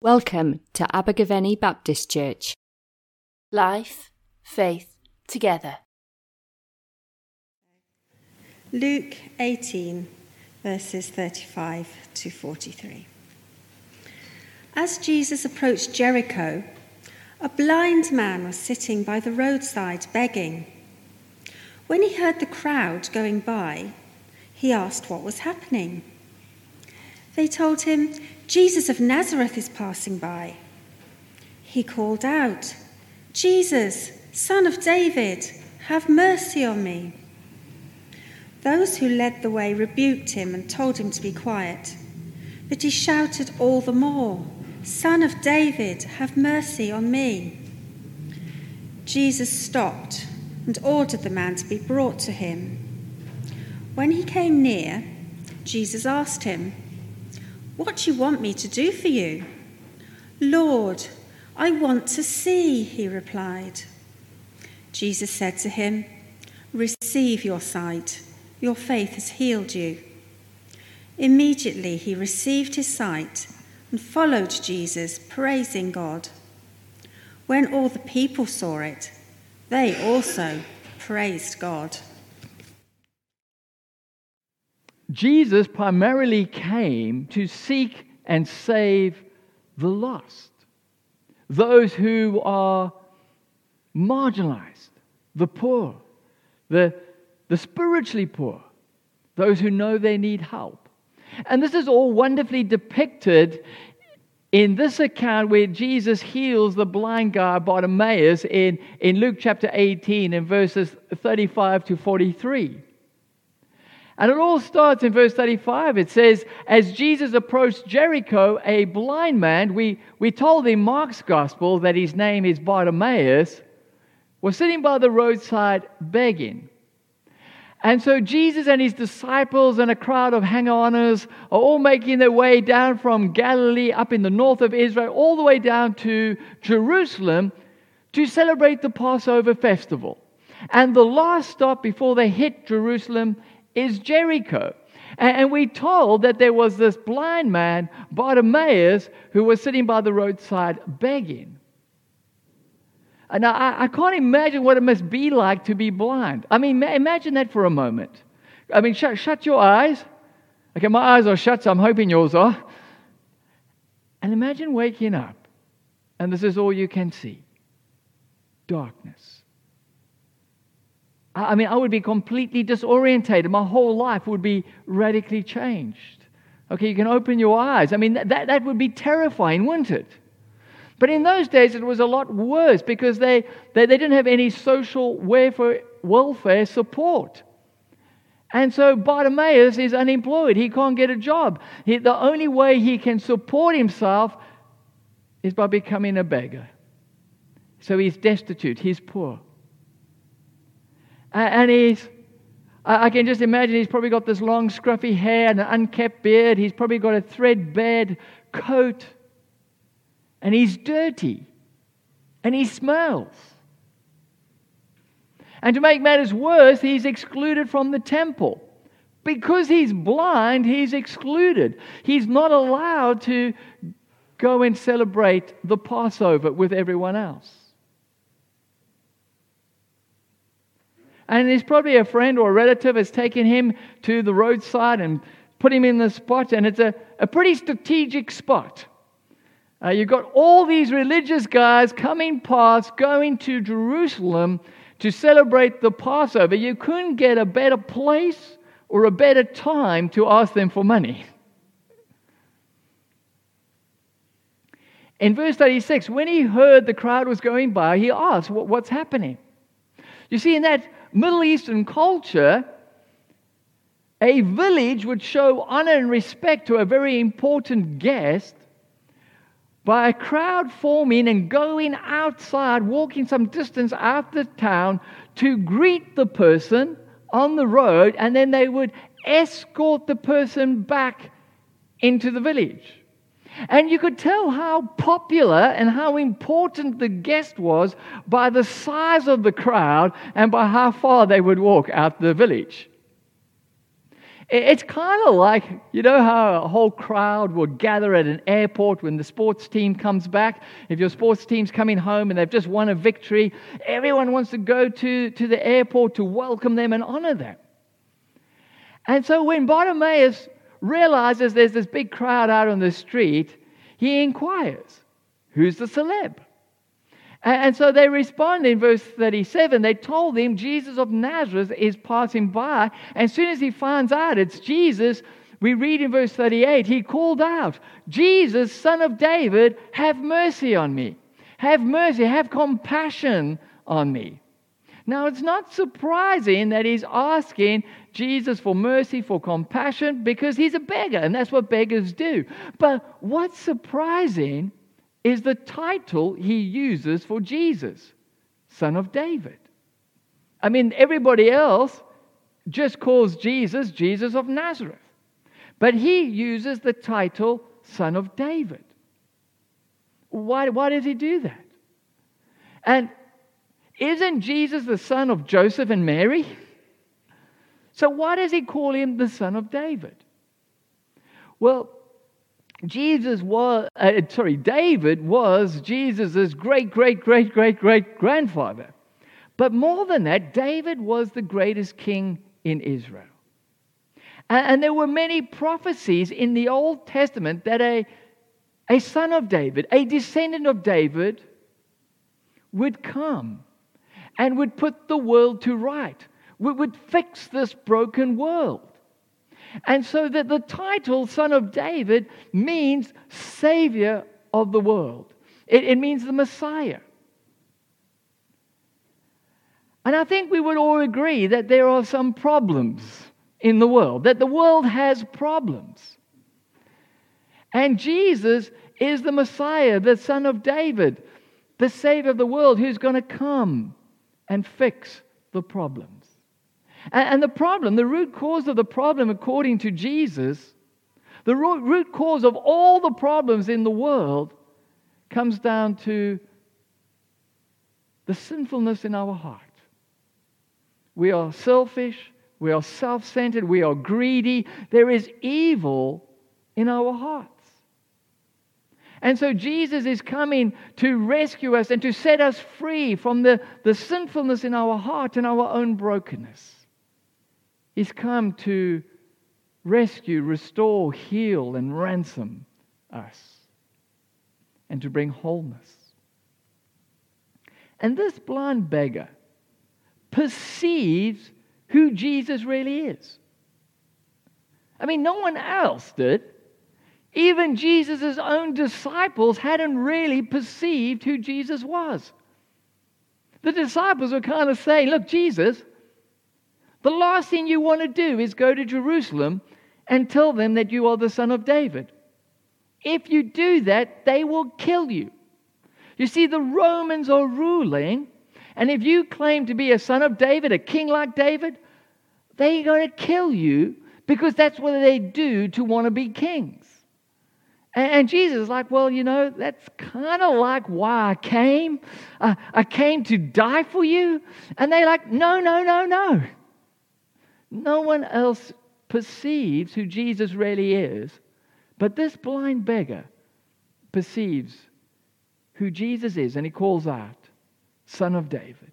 Welcome to Abergavenny Baptist Church. Life, faith, together. Luke 18, verses 35 to 43. As Jesus approached Jericho, a blind man was sitting by the roadside begging. When he heard the crowd going by, he asked what was happening. They told him, Jesus of Nazareth is passing by. He called out, Jesus, son of David, have mercy on me. Those who led the way rebuked him and told him to be quiet. But he shouted all the more, Son of David, have mercy on me. Jesus stopped and ordered the man to be brought to him. When he came near, Jesus asked him, what do you want me to do for you? Lord, I want to see, he replied. Jesus said to him, Receive your sight. Your faith has healed you. Immediately he received his sight and followed Jesus, praising God. When all the people saw it, they also praised God. Jesus primarily came to seek and save the lost, those who are marginalized, the poor, the, the spiritually poor, those who know they need help. And this is all wonderfully depicted in this account where Jesus heals the blind guy Bartimaeus in, in Luke chapter 18 in verses 35 to 43. And it all starts in verse 35. It says, As Jesus approached Jericho, a blind man, we, we told in Mark's gospel that his name is Bartimaeus, was sitting by the roadside begging. And so Jesus and his disciples and a crowd of hang oners are all making their way down from Galilee up in the north of Israel, all the way down to Jerusalem to celebrate the Passover festival. And the last stop before they hit Jerusalem is Jericho. And we told that there was this blind man, Bartimaeus, who was sitting by the roadside begging. And I, I can't imagine what it must be like to be blind. I mean, imagine that for a moment. I mean, shut, shut your eyes. Okay, my eyes are shut, so I'm hoping yours are. And imagine waking up, and this is all you can see darkness. I mean, I would be completely disorientated. My whole life would be radically changed. Okay, you can open your eyes. I mean, that, that would be terrifying, wouldn't it? But in those days, it was a lot worse because they, they, they didn't have any social welfare, welfare support. And so Bartimaeus is unemployed. He can't get a job. He, the only way he can support himself is by becoming a beggar. So he's destitute, he's poor. And he's, I can just imagine he's probably got this long, scruffy hair and an unkept beard. He's probably got a threadbare coat. And he's dirty. And he smells. And to make matters worse, he's excluded from the temple. Because he's blind, he's excluded. He's not allowed to go and celebrate the Passover with everyone else. And there's probably a friend or a relative has taken him to the roadside and put him in the spot, and it's a, a pretty strategic spot. Uh, you've got all these religious guys coming past, going to Jerusalem to celebrate the Passover. You couldn't get a better place or a better time to ask them for money. In verse 36, when he heard the crowd was going by, he asked, What's happening? You see, in that Middle Eastern culture, a village would show honor and respect to a very important guest by a crowd forming and going outside, walking some distance out of the town to greet the person on the road, and then they would escort the person back into the village. And you could tell how popular and how important the guest was by the size of the crowd and by how far they would walk out the village. It's kind of like, you know, how a whole crowd will gather at an airport when the sports team comes back. If your sports team's coming home and they've just won a victory, everyone wants to go to, to the airport to welcome them and honor them. And so when Bartimaeus realizes there's this big crowd out on the street, he inquires, Who's the celeb? And so they respond in verse 37. They told him Jesus of Nazareth is passing by. And as soon as he finds out it's Jesus, we read in verse 38 he called out, Jesus, son of David, have mercy on me. Have mercy, have compassion on me. Now, it's not surprising that he's asking Jesus for mercy, for compassion, because he's a beggar, and that's what beggars do. But what's surprising is the title he uses for Jesus, Son of David. I mean, everybody else just calls Jesus Jesus of Nazareth. But he uses the title Son of David. Why, why does he do that? And isn't Jesus the son of Joseph and Mary? So why does he call him the son of David? Well, Jesus was, uh, sorry, David was Jesus' great, great, great, great, great grandfather. But more than that, David was the greatest king in Israel. And, and there were many prophecies in the Old Testament that a, a son of David, a descendant of David, would come and would put the world to right, We would fix this broken world. And so that the title Son of David means Savior of the world, it, it means the Messiah. And I think we would all agree that there are some problems in the world, that the world has problems. And Jesus is the Messiah, the Son of David, the Savior of the world, who's going to come and fix the problems. And, the problem, the root cause of the problem, according to Jesus, the root cause of all the problems in the world comes down to the sinfulness in our heart. We are selfish, we are self centered, we are greedy. There is evil in our hearts. And so Jesus is coming to rescue us and to set us free from the, the sinfulness in our heart and our own brokenness. He's come to rescue, restore, heal, and ransom us, and to bring wholeness. And this blind beggar perceives who Jesus really is. I mean, no one else did. Even Jesus' own disciples hadn't really perceived who Jesus was. The disciples were kind of saying, Look, Jesus, the last thing you want to do is go to Jerusalem and tell them that you are the son of David. If you do that, they will kill you. You see, the Romans are ruling, and if you claim to be a son of David, a king like David, they're going to kill you because that's what they do to want to be kings. And Jesus is like, well, you know, that's kind of like why I came. Uh, I came to die for you. And they're like, no, no, no, no. No one else perceives who Jesus really is, but this blind beggar perceives who Jesus is, and he calls out, Son of David.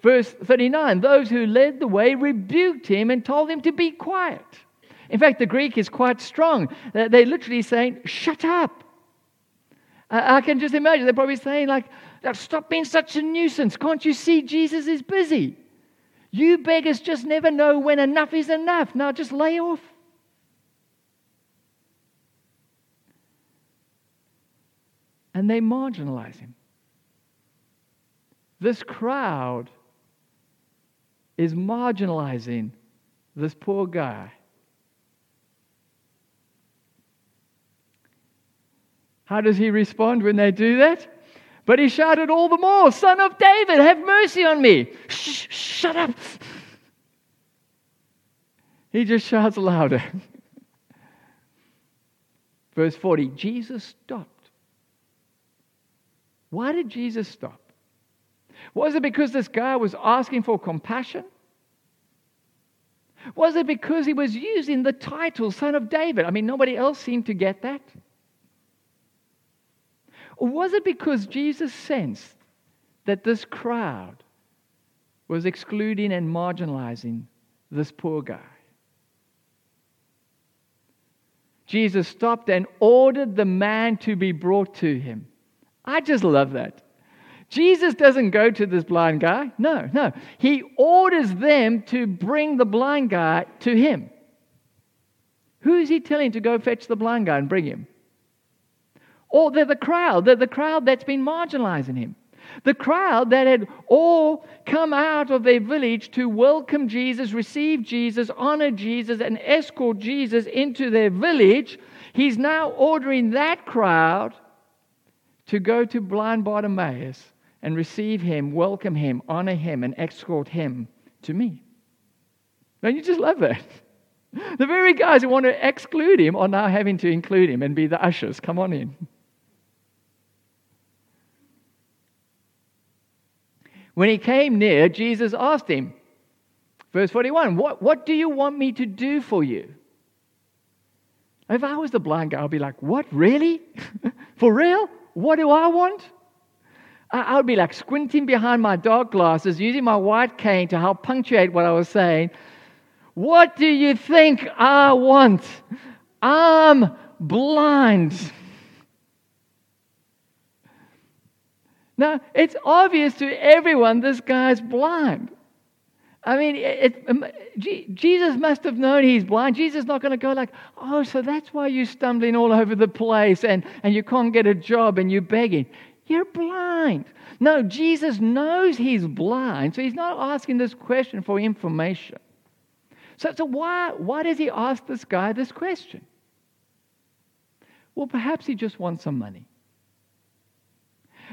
Verse 39 those who led the way rebuked him and told him to be quiet. In fact, the Greek is quite strong. They're literally saying, Shut up. I can just imagine they're probably saying, like, Stop being such a nuisance. Can't you see Jesus is busy? You beggars just never know when enough is enough. Now just lay off. And they marginalize him. This crowd is marginalizing this poor guy. How does he respond when they do that? But he shouted all the more, Son of David, have mercy on me. Shh, shut up. He just shouts louder. Verse 40 Jesus stopped. Why did Jesus stop? Was it because this guy was asking for compassion? Was it because he was using the title Son of David? I mean, nobody else seemed to get that. Or was it because Jesus sensed that this crowd was excluding and marginalizing this poor guy? Jesus stopped and ordered the man to be brought to him. I just love that. Jesus doesn't go to this blind guy. No, no. He orders them to bring the blind guy to him. Who is he telling to go fetch the blind guy and bring him? Or they're the crowd. The crowd that's been marginalizing him. The crowd that had all come out of their village to welcome Jesus, receive Jesus, honor Jesus, and escort Jesus into their village. He's now ordering that crowd to go to blind Bartimaeus and receive him, welcome him, honor him, and escort him to me. Don't you just love that? The very guys who want to exclude him are now having to include him and be the ushers. Come on in. When he came near, Jesus asked him, verse 41, What, what do you want me to do for you? If I was the blind guy, I'd be like, What, really? for real? What do I want? I would be like squinting behind my dark glasses, using my white cane to help punctuate what I was saying. What do you think I want? I'm blind. Now, it's obvious to everyone this guy's blind. I mean, it, it, um, Jesus must have known he's blind. Jesus is not going to go like, oh, so that's why you're stumbling all over the place and, and you can't get a job and you're begging. You're blind. No, Jesus knows he's blind, so he's not asking this question for information. So, so why, why does he ask this guy this question? Well, perhaps he just wants some money.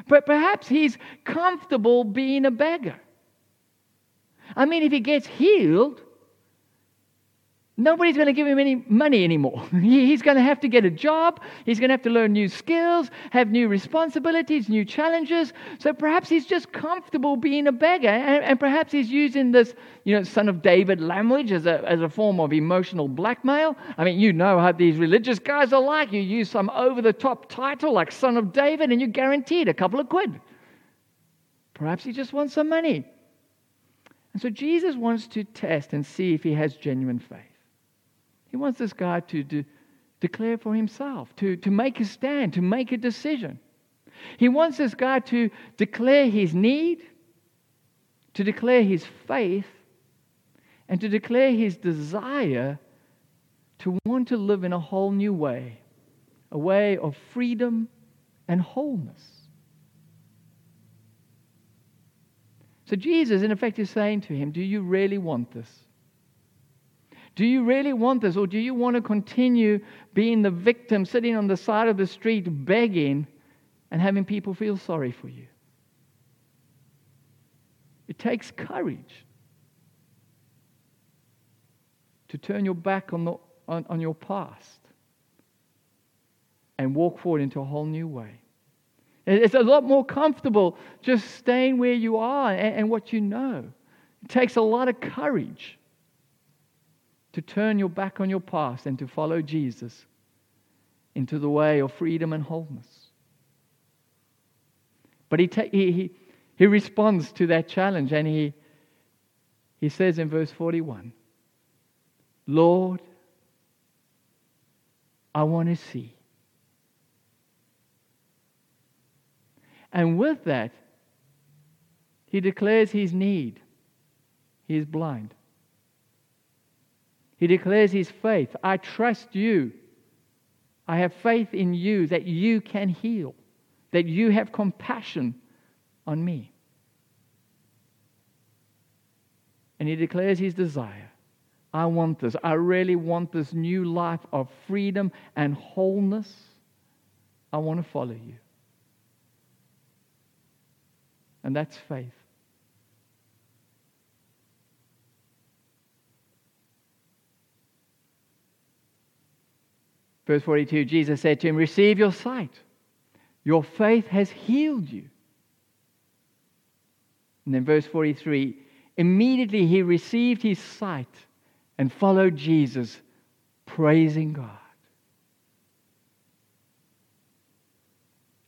But perhaps he's comfortable being a beggar. I mean, if he gets healed, Nobody's going to give him any money anymore. He's going to have to get a job. He's going to have to learn new skills, have new responsibilities, new challenges. So perhaps he's just comfortable being a beggar. And, and perhaps he's using this, you know, son of David language as a, as a form of emotional blackmail. I mean, you know how these religious guys are like. You use some over the top title like son of David and you're guaranteed a couple of quid. Perhaps he just wants some money. And so Jesus wants to test and see if he has genuine faith. He wants this guy to de- declare for himself, to, to make a stand, to make a decision. He wants this guy to declare his need, to declare his faith, and to declare his desire to want to live in a whole new way, a way of freedom and wholeness. So Jesus, in effect, is saying to him, Do you really want this? Do you really want this, or do you want to continue being the victim, sitting on the side of the street begging and having people feel sorry for you? It takes courage to turn your back on, the, on, on your past and walk forward into a whole new way. It's a lot more comfortable just staying where you are and, and what you know. It takes a lot of courage to turn your back on your past and to follow Jesus into the way of freedom and wholeness. But he, ta- he, he, he responds to that challenge and he, he says in verse 41 Lord, I want to see. And with that, he declares his need. He is blind. He declares his faith. I trust you. I have faith in you that you can heal, that you have compassion on me. And he declares his desire. I want this. I really want this new life of freedom and wholeness. I want to follow you. And that's faith. Verse 42 Jesus said to him, Receive your sight. Your faith has healed you. And then verse 43 immediately he received his sight and followed Jesus, praising God.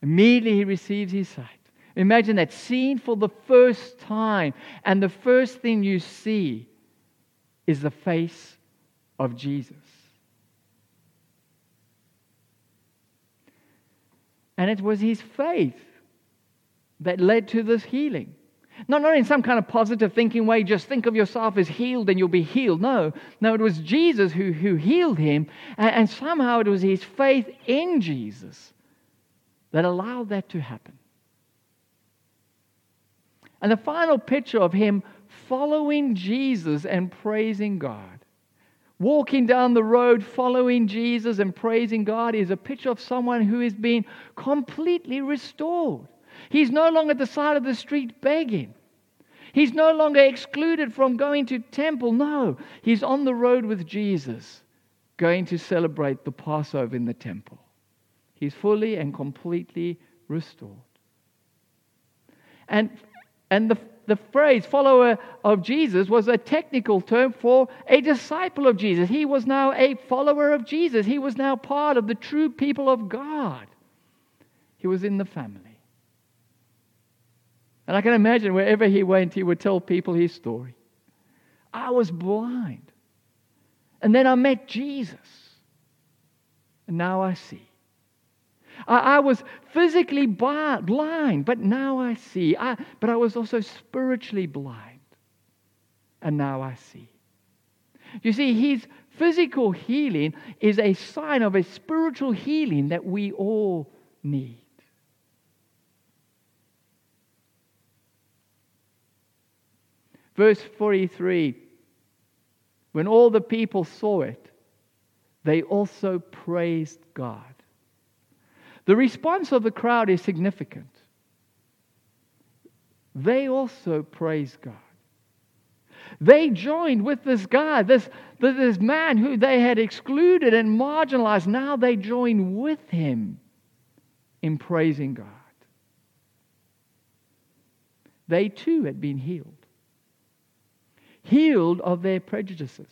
Immediately he receives his sight. Imagine that scene for the first time, and the first thing you see is the face of Jesus. And it was his faith that led to this healing. Not, not in some kind of positive thinking way, just think of yourself as healed and you'll be healed. No, no, it was Jesus who, who healed him, and, and somehow it was his faith in Jesus that allowed that to happen. And the final picture of him following Jesus and praising God, walking down the road following Jesus and praising God, is a picture of someone who is being completely restored. He's no longer at the side of the street begging. He's no longer excluded from going to temple. No, he's on the road with Jesus, going to celebrate the Passover in the temple. He's fully and completely restored. And, and the, the phrase follower of Jesus was a technical term for a disciple of Jesus. He was now a follower of Jesus. He was now part of the true people of God. He was in the family. And I can imagine wherever he went, he would tell people his story. I was blind. And then I met Jesus. And now I see. I, I was physically blind, but now I see. I, but I was also spiritually blind. And now I see. You see, his physical healing is a sign of a spiritual healing that we all need. Verse 43 When all the people saw it, they also praised God. The response of the crowd is significant. They also praise God. They joined with this guy, this, this man who they had excluded and marginalized. Now they join with him in praising God. They too had been healed healed of their prejudices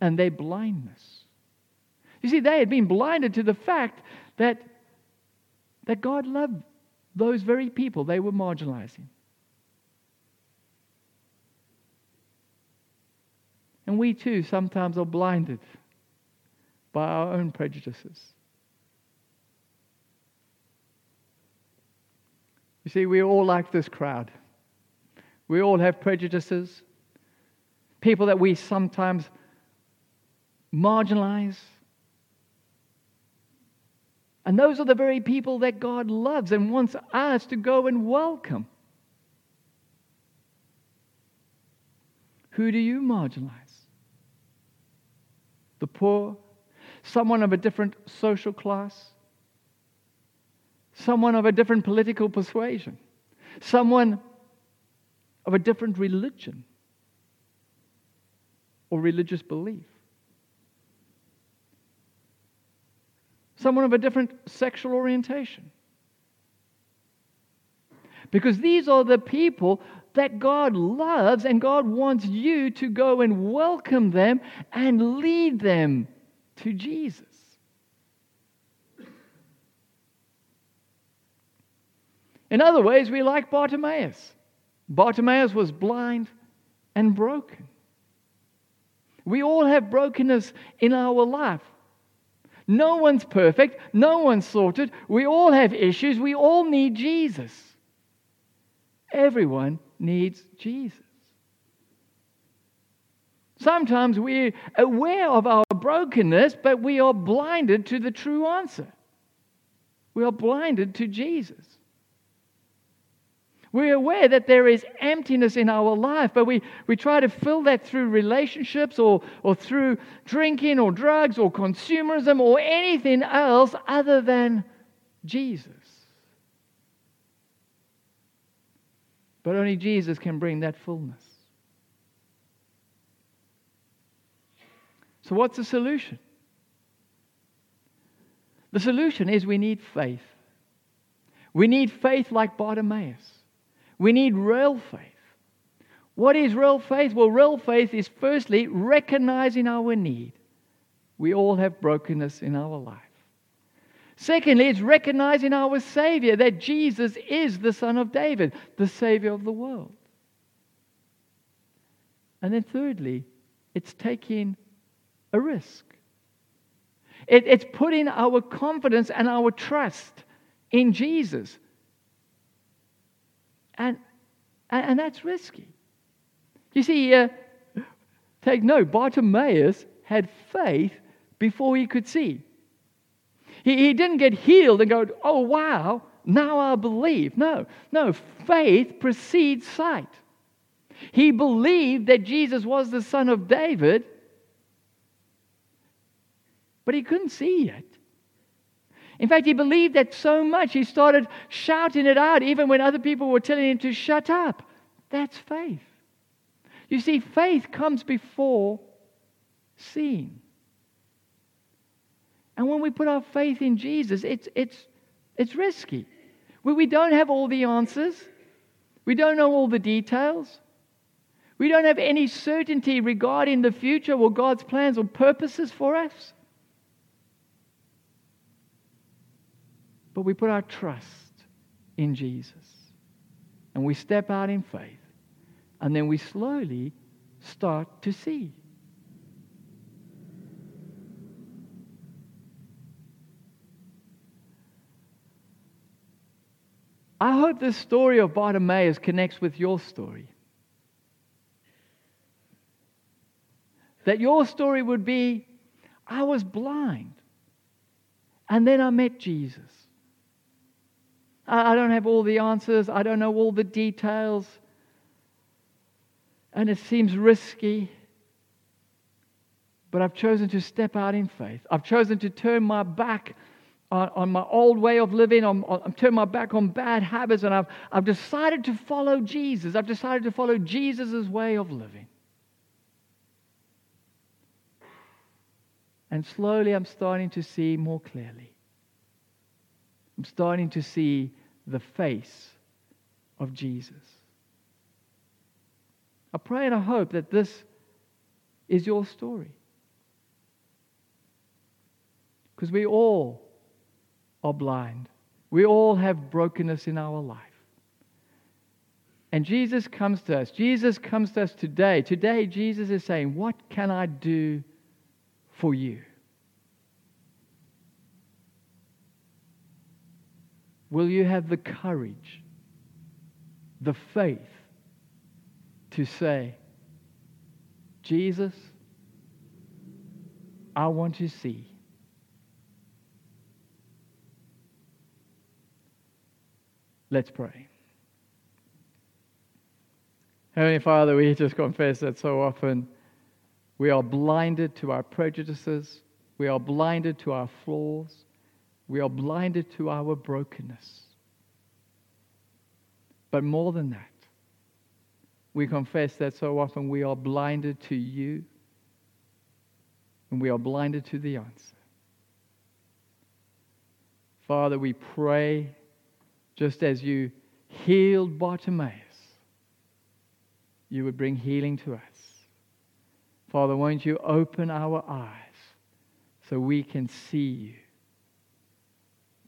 and their blindness. You see, they had been blinded to the fact that, that God loved those very people they were marginalizing. And we too sometimes are blinded by our own prejudices. You see, we all like this crowd. We all have prejudices people that we sometimes marginalize. And those are the very people that God loves and wants us to go and welcome. Who do you marginalize? The poor? Someone of a different social class? Someone of a different political persuasion? Someone of a different religion? or religious belief. Someone of a different sexual orientation. Because these are the people that God loves, and God wants you to go and welcome them and lead them to Jesus. In other ways, we like Bartimaeus. Bartimaeus was blind and broken. We all have brokenness in our life. No one's perfect. No one's sorted. We all have issues. We all need Jesus. Everyone needs Jesus. Sometimes we're aware of our brokenness, but we are blinded to the true answer. We are blinded to Jesus. We're aware that there is emptiness in our life, but we, we try to fill that through relationships or, or through drinking or drugs or consumerism or anything else other than Jesus. But only Jesus can bring that fullness. So, what's the solution? The solution is we need faith. We need faith like Bartimaeus. We need real faith. What is real faith? Well, real faith is firstly recognizing our need. We all have brokenness in our life. Secondly, it's recognizing our Savior, that Jesus is the Son of David, the Savior of the world. And then thirdly, it's taking a risk. It, it's putting our confidence and our trust in Jesus. And, and, and that's risky. You see, uh, take note, Bartimaeus had faith before he could see. He, he didn't get healed and go, oh, wow, now I believe. No, no, faith precedes sight. He believed that Jesus was the son of David, but he couldn't see yet. In fact, he believed that so much he started shouting it out even when other people were telling him to shut up. That's faith. You see, faith comes before seeing. And when we put our faith in Jesus, it's, it's, it's risky. We, we don't have all the answers, we don't know all the details. We don't have any certainty regarding the future or God's plans or purposes for us. But we put our trust in Jesus. And we step out in faith. And then we slowly start to see. I hope this story of Bartimaeus connects with your story. That your story would be I was blind, and then I met Jesus. I don't have all the answers, I don't know all the details, and it seems risky. But I've chosen to step out in faith. I've chosen to turn my back on, on my old way of living. I'm turning my back on bad habits, and I've, I've decided to follow Jesus. I've decided to follow Jesus' way of living. And slowly I'm starting to see more clearly. I'm starting to see the face of Jesus. I pray and I hope that this is your story. Because we all are blind. We all have brokenness in our life. And Jesus comes to us. Jesus comes to us today. Today, Jesus is saying, What can I do for you? Will you have the courage, the faith to say, Jesus, I want to see. Let's pray. Heavenly Father, we just confess that so often we are blinded to our prejudices, we are blinded to our flaws, we are blinded to our brokenness. But more than that, we confess that so often we are blinded to you and we are blinded to the answer. Father, we pray just as you healed Bartimaeus, you would bring healing to us. Father, won't you open our eyes so we can see you,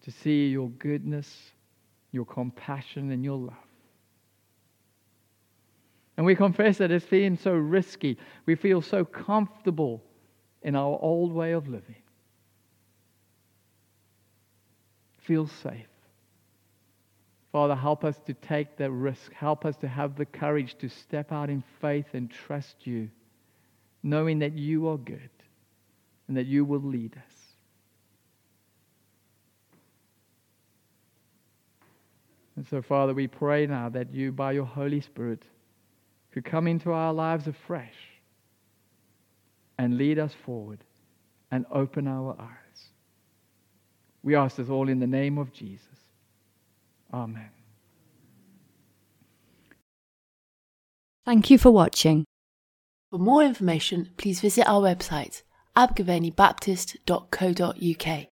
to see your goodness, your compassion, and your love. And we confess that it's been so risky. We feel so comfortable in our old way of living. Feel safe. Father, help us to take the risk. Help us to have the courage to step out in faith and trust you, knowing that you are good and that you will lead us. And so, Father, we pray now that you, by your Holy Spirit, could come into our lives afresh and lead us forward and open our eyes. We ask this all in the name of Jesus. Amen. Thank you for watching. For more information, please visit our website abergavennybaptist.co.uk.